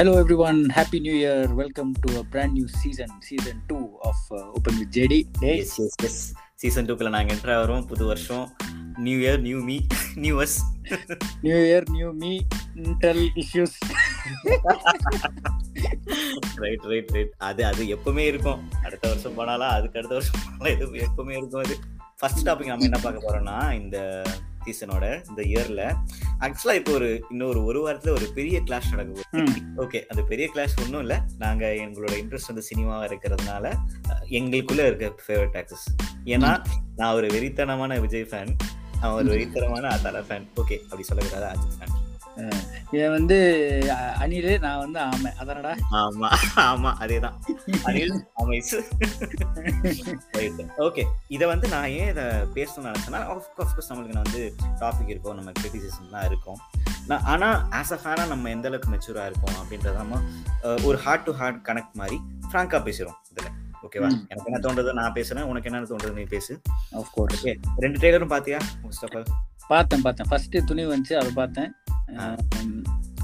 Hello everyone, Happy New Year. Welcome to a brand new season, season 2 of uh, Open with JD. Yes yes yes season டூக்குள்ள நாங்கள் enter ஆகிறோம் புது வருஷம். New year new me new us New Year, new me, Intel issues. Right right right அது அது எப்பவுமே இருக்கும். அடுத்த வருஷம் போனாலும் அதுக்கு அடுத்த வருஷம் போனாலும் இது எப்பவுமே இருக்கும். அது ஃபர்ஸ்ட் டாபிக் நம்ம என்ன பார்க்க போறோம்னா இந்த சீசனோட இந்த இயர்ல ஆக்சுவலா இப்போ ஒரு இன்னொரு ஒரு வாரத்துல ஒரு பெரிய கிளாஷ் நடக்குது. ஓகே அந்த பெரிய கிளாஷ் ஒன்றும் இல்லை. நாங்க எங்களோட இன்ட்ரெஸ்ட் வந்து சினிமாவா இருக்கிறதுனால எங்களுக்குள்ள இருக்க ஃபேவரட் ஆக்டர்ஸ் ஏன்னா நான் ஒரு வெறித்தனமான விஜய் ஃபேன் அவன் ஒரு வெறித்தனமான தலை ஃபேன் ஓகே அப்படி சொல்லக்கூடாது அஜித் ஃபேன் இவன் வந்து அனில் நான் வந்து ஆமை. அதனடா? ஆமா ஆமா அதேதான். அனில் அமைஸ் ஓகே இதை வந்து நான் ஏன் இதை பேசணும்னு நினைச்சேன்னா ஆஃப்கோர்ஸ் நம்மளுக்கு நான் வந்து டாபிக் இருக்கும் நம்ம கிரிட்டிசிசம் தான் இருக்கும். நான் ஆனால் ஆஸ் அ ஃபேனாக நம்ம எந்த அளவுக்கு மெச்சூராக இருக்கோம் அப்படின்றத நம்ம ஒரு ஹார்ட் டு ஹார்ட் கனெக்ட் மாதிரி ஃப்ராங்காக பேசுகிறோம் இதில். ஓகேவா. எனக்கு என்ன தோன்றது நான் பேசுறேன் உனக்கு என்ன தோன்றது நீ பேசு. ஆஃப் கோர்ஸ் ஓகே ரெண்டு ட்ரெய்லரும் பார்த்தியா ஃபர்ஸ்ட் ஆஃப் பார்த்தேன் பார்த்தேன். ஃபர்ஸ்ட் துணிவு வந்துச்சு அதை பார்த்தேன்.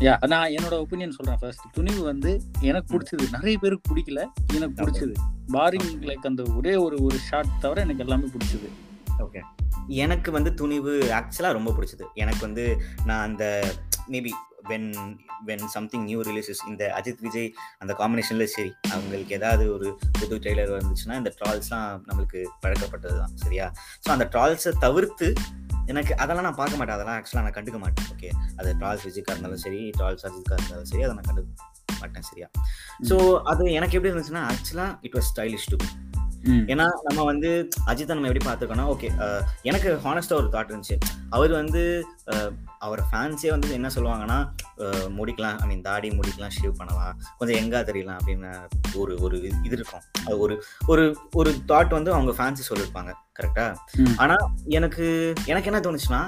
யா நான் என்னோட ஒப்பீனியன் சொல்றேன் ஃபர்ஸ்ட் துணிவு வந்து எனக்கு பிடிச்சது. நிறைய பேருக்கு பிடிக்கல. எனக்கு பிடிச்சது. பாரிங் லைக் அந்த ஒரே ஒரு ஒரு ஷாட் தவிர எனக்கு எல்லாமே பிடிச்சது. ஓகே எனக்கு வந்து துணிவு ஆக்சுவலாக ரொம்ப பிடிச்சது. எனக்கு வந்து நான் அந்த maybe when when something new releases இந்த அஜித் விஜய் அந்த காம்பினேஷனில் சரி அவங்களுக்கு ஏதாவது ஒரு புது ட்ரெய்லர் வந்துச்சுன்னா இந்த ட்ரால்ஸ்லாம் நம்மளுக்கு பழக்கப்பட்டது தான் சரியா? ஸோ அந்த ட்ரால்ஸை தவிர்த்து எனக்கு அதெல்லாம் நான் பார்க்க மாட்டேன். அதெல்லாம் ஆக்சுவலாக நான் கண்டுக்க மாட்டேன். ஓகே அது ட்ரால்ஸ் விஜய்க்கா இருந்தாலும் சரி ட்ரால்ஸ் அஜித்கா இருந்தாலும் சரி அதை நான் கண்டுக்க மாட்டேன் சரியா? ஸோ அது எனக்கு எப்படி இருந்துச்சுன்னா ஆக்சுவலாக இட் வாஸ் ஸ்டைலிஷ் டு. ஏன்னா நம்ம வந்து அஜித்தை நம்ம எப்படி பார்த்துருக்கோம்னா ஓகே எனக்கு ஹானஸ்டாக ஒரு தாட் இருந்துச்சு. அவர் வந்து அவர் ஃபேன்ஸே வந்து என்ன சொல்லுவாங்கன்னா முடிக்கலாம் ஐ மீன் தாடி முடிக்கலாம் ஷேவ் பண்ணலாம் கொஞ்சம் எங்கா தெரியலாம் அப்படின்னு ஒரு ஒரு இது இருக்கும். அது ஒரு ஒரு ஒரு தாட் வந்து அவங்க ஃபேன்ஸே சொல்லியிருப்பாங்க கரெக்டா. ஆனா எனக்கு எனக்கு என்ன தோணுச்சுன்னா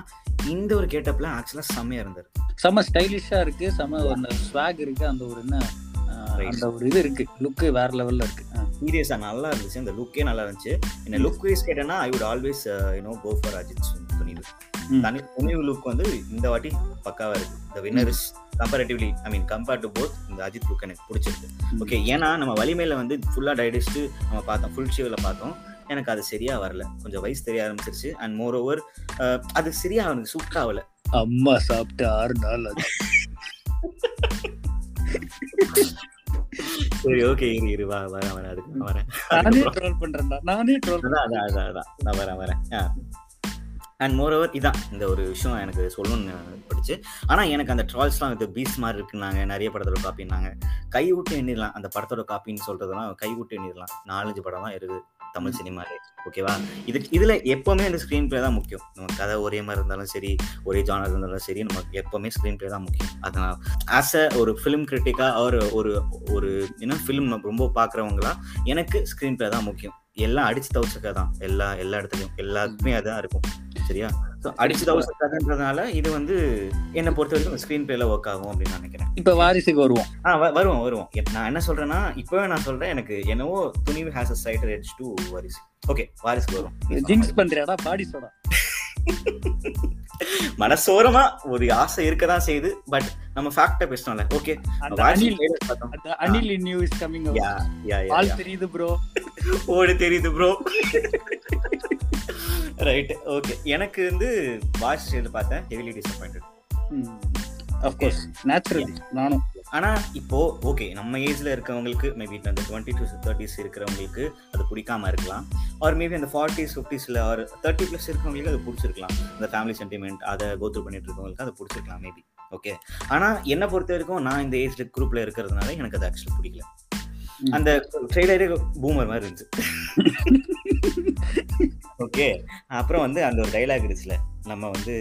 இந்த ஒரு கேட்டப்ல ஆக்சுவலாக செம்மையா இருந்தார். செம ஸ்டைலிஷா இருக்கு செம அந்த ஸ்வாக் இருக்கு அந்த ஒரு என்ன. அந்த ஒரு இது இருக்கு லுக்கு வேற லெவல்ல இருக்கு. ஆ. சீரியஸா நல்லா இருந்துச்சு அந்த லுக்கே நல்லா இருந்துச்சு என்ன லுக் வைஸ் கேட்டேன்னா I would always you know go for Ajith Thunivu. தனி துணிவு லுக் வந்து இந்த வாட்டி பக்காவா இருக்கு. The winner is comparatively I mean compared to both இந்த அஜித் லுக் எனக்கு பிடிச்சிருக்கு. ஓகே ஏன்னா நம்ம வலிமையில வந்து ஃபுல்லா டைடிஸ்ட் நம்ம பார்த்தோம் ஃபுல் ஷேவ்ல பார்த்தோம். எனக்கு அது சரியா வரல. கொஞ்சம் வயசு தெரிய ஆரம்பிச்சிருச்சு. அண்ட் மோர் ஓவர் அது சரியா அவனுக்கு சூட் ஆகல. அம்மா சாப்பிட்டு ஆறு நாள் ஆச்சு. சரி ஓகே இரு இரு வா வரேன் வரேன் அதுக்கு வரேன். நானே ட்ரோல் பண்றேன்டா நானே ட்ரோல் அதான் அதான் அதான் நான் வரேன் வரேன். அண்ட் மோர் ஓவர் இதான் இந்த ஒரு விஷயம் எனக்கு சொல்லணும்னு படிச்சு ஆனால் எனக்கு அந்த ட்ரால்ஸ்லாம் இது பீஸ் மாதிரி இருக்குன்னாங்க நிறைய படத்தோட காப்பின்னாங்க கை விட்டு எண்ணிடலாம் அந்த படத்தோட காப்பின்னு சொல்றதெல்லாம் கை விட்டு எண்ணிடலாம். நாலஞ்சு படம் தான் இருக்குது. தமிழ் சினிமாலே ஓகேவா இது இதுல எப்பவுமே இந்த ஸ்க்ரீன் பிளே தான் முக்கியம். நம்ம கதை ஒரே மாதிரி இருந்தாலும் சரி ஒரே ஜானர் இருந்தாலும் சரி நமக்கு எப்பவுமே ஸ்க்ரீன் பிளே தான் முக்கியம். அதனால் ஆஸ் அ ஒரு ஃபிலிம் கிரிட்டிக்கா ஒரு ஒரு ஒரு என்ன ஃபிலிம் ரொம்ப பார்க்குறவங்களா எனக்கு ஸ்க்ரீன் பிளே தான் முக்கியம். எல்லாம் அடிச்சு தவிச்சக்க தான். எல்லா எல்லா இடத்துலையும் எல்லாருக்குமே அதான் இருக்கும். சரியா? ஸோ அடிச்சு தவிச்சக்கன்றதுனால இது வந்து என்னை பொறுத்த வரைக்கும் ஸ்க்ரீன் பிளேல ஒர்க் ஆகும் அப்படின்னு நினைக்கிறேன். இப்ப வாரிசுக்கு வருவோம். ஆ வருவோம் வருவோம். நான் என்ன சொல்றேன்னா இப்பவே நான் சொல்றேன் எனக்கு என்னவோ Thunivu has a side edge to Varisu. Okay வாரிசுக்கு வரும் ஜிங்ஸ். பண்றியாடா? பாடி சோடா மனசோரமா ஒரு ஆசை இருக்கதான் செய்யுது பட் நம்ம ஃபேக்டா பேசணும்ல okay Anil new is coming yeah yeah yeah all தெரியுது ப்ரோ ஓடு தெரியுது ப்ரோ ரைட் ஓகே எனக்கு வந்து வாட்ச் செய்து பார்த்தேன் heavily disappointed of course naturally நானும். ஆனா இப்போ ஓகே நம்ம ஏஜ்ல இருக்கவங்களுக்கு மேபி அந்த டுவெண்ட்டி டு தேர்ட்டிஸ் இருக்கிறவங்களுக்கு அது பிடிக்காம இருக்கலாம். ஆர் மேபி அந்த ஃபார்ட்டிஸ் ஃபிஃப்டிஸ்ல ஆர் தேர்ட்டி ப்ளஸ் இருக்கவங்களுக்கு அது பிடிச்சிருக்கலாம். அந்த ஃபேமிலி சென்டிமெண்ட் அதை கோத்ரூ பண்ணிட்டு இருக்கவங்களுக்கு அது பிடிச்சிருக்கலாம் மேபி ஓகே ஆனா என்ன பொறுத்த வரைக்கும் நான் இந்த ஏஜ் குரூப்ல இருக்கிறதுனால எனக்கு அது ஆக்சுவலி பிடிக்கல. அந்த ட்ரெய்லரே பூமர் மாதிரி இருந்துச்சு. ஓகே. அப்புறம் வந்து அந்த ஒரு டைலாக் இருந்துச்சுல நம்ம வந்து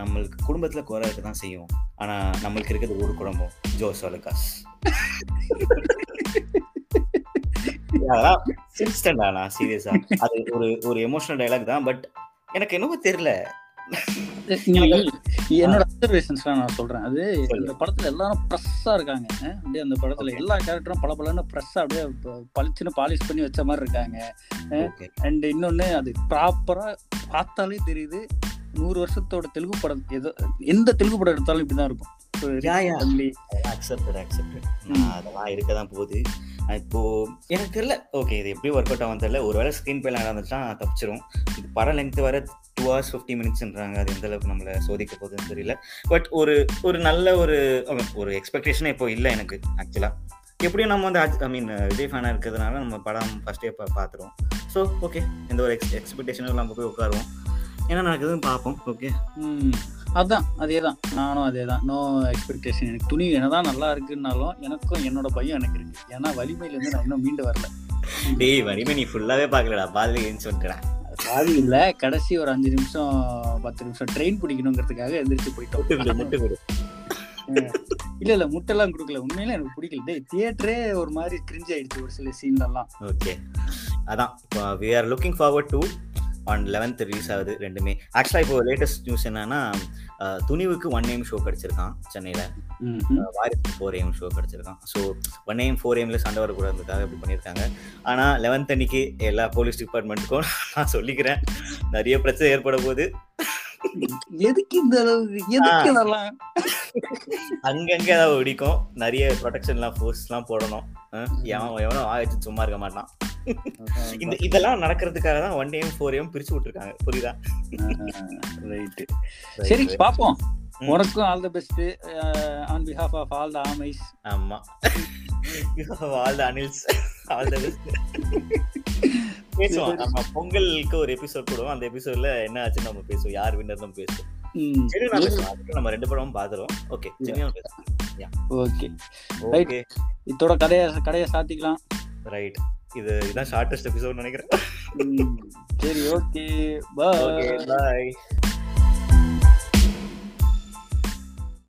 நம்மளுக்கு குடும்பத்துல குறை இருக்க தான் செய்யும் ஆனா நம்மளுக்கு இருக்கிறது ஒரு குடும்பம். ஜோ சொலகாஸ். அதெல்லாம் சிரிச்சிட்டேன்டா நான் சீரியஸா அது ஒரு ஒரு எமோஷனல் டைலாக் தான். பட் எனக்கு என்னவோ தெரியல. என்னோட அப்சர்வேஷன்ஸ்லாம் நான் சொல்றேன். அது. இந்த படத்துல எல்லாரும் ப்ரெஸ்ஸா இருக்காங்க. அப்படியே அந்த படத்துல. எல்லா கேரக்டரும் பல பலன்னு ப்ரெஸ்ஸா அப்படியே பளிச்சுன்னு பாலிஷ் பண்ணி வச்ச மாதிரி இருக்காங்க. அண்ட் இன்னொன்னு அது ப்ராப்பரா பார்த்தாலே தெரியுது. நூறு வருஷத்தோட தெலுங்கு படம் ஏதோ எந்த தெலுங்கு படம் எடுத்தாலும் இப்படிதான் இருக்கும். அதெல்லாம் இருக்க தான் போகுது இப்போ எனக்கு தெரியல. ஓகே இது எப்படி ஒர்க் அவுட் ஆகும் தெரியல. ஒருவேளை ஸ்க்ரீன் பேல நடந்துச்சுன்னா தப்பிச்சிரும் இது படம் லெங்க் வர ஹவர்ஸ் ஃபிஃப்டி மினிட்ஸ்ன்றாங்க அது எந்த அளவுக்கு நம்மளை சோதிக்க போகுதுன்னு தெரியல. பட் ஒரு ஒரு நல்ல ஒரு ஒரு எக்ஸ்பெக்டேஷனே இப்போ இல்லை எனக்கு ஆக்சுவலாக எப்படியும் நம்ம வந்து ஐ மீன் விஜய் ஃபேனாக இருக்கிறதுனால நம்ம படம் ஃபஸ்ட்டே பா பார்த்துருவோம் ஸோ ஓகே எந்த ஒரு எக்ஸ் எக்ஸ்பெக்டேஷனும் நம்ம போய் உட்காருவோம். என்ன நடக்குதுன்னு பார்ப்போம் ஓகே ம். அதான் அதே தான் நானும் அதே தான் நோ எக்ஸ்பெக்டேஷன் எனக்கு துணி என்னதான் நல்லா இருக்குன்னாலும் எனக்கும் என்னோட பையன் எனக்கு இருக்கு. ஏன்னா வலிமையிலேருந்து நான் இன்னும் மீண்டு வரல. டேய் வலிமை நீ ஃபுல்லாகவே பார்க்கலடா பாதி ஏன்னு பாதி இல்லை. கடைசி ஒரு அஞ்சு நிமிஷம் பத்து நிமிஷம் ட்ரெயின் பிடிக்கணுங்கிறதுக்காக எந்திரிச்சு போயிட்டோம். இல்ல இல்ல முட்டைலாம் கொடுக்கல. உண்மையில எனக்கு பிடிக்கல. தியேட்டரே ஒரு மாதிரி கிரிஞ்ச் ஆயிடுச்சு ஒரு சில சீன்லலாம் ஓகே அதான். We are looking forward to on eleventh release ஆகுது ரெண்டுமே. ஆக்சுவலாக இப்போ லேட்டஸ்ட் நியூஸ் என்னன்னா துணிவுக்கு ஒன் ஏம் ஷோ கிடச்சிருக்கான் சென்னையில். வாரிசு ஃபோர் ஏம் ஷோ கிடச்சிருக்கான். ஸோ ஒன் ஏம் ஃபோர் ஏம்ல சண்டை வரக்கூடாதுக்காக இப்படி பண்ணியிருக்காங்க. ஆனால் லெவன்த் அன்னைக்கு எல்லா போலீஸ் டிபார்ட்மெண்ட்டுக்கும் நான் சொல்லிக்கிறேன் நிறைய பிரச்சனை ஏற்பட போகுது. எதுக்கு இந்த அளவுக்கு? எதுக்கு இதெல்லாம்? அங்கங்கே ஏதாவது வெடிக்கும் நிறைய ப்ரொடெக்ஷன்லாம் ஃபோர்ஸ்லாம் போடணும். எவன் எவனோ ஆயிடுச்சு சும்மா இருக்க மாட்டான். இந்த இதெல்லாம் நடக்கிறதுக்காக தான் ஒன் ஏம் ஃபோர் ஏம் பிரிச்சு விட்டுருக்காங்க. புரியுதா? ரைட்டு சரி பாப்போம். உனக்கும் all the best on behalf of all the armies ஆமா. ஆல் த அனில்ஸ். ஆல் த பெஸ்ட் பேசுவோம். நம்ம பொங்கலுக்கு ஒரு எபிசோட் போடுவோம். அந்த எபிசோட்ல என்ன ஆச்சுன்னு நம்ம பேசுவோம். யார் வின்னர் நம்ம பேசுவோம். நம்ம ரெண்டு படமும் பாத்துறோம் ஓகே ஓகே. ஓகே இதோட கதையை கடையை சாத்திக்கலாம். ரைட் இது இதான் ஷார்ட்டஸ்ட் எபிசோட் நினைக்கிறேன். சரி ஓகே ஓகே பாய் பாய்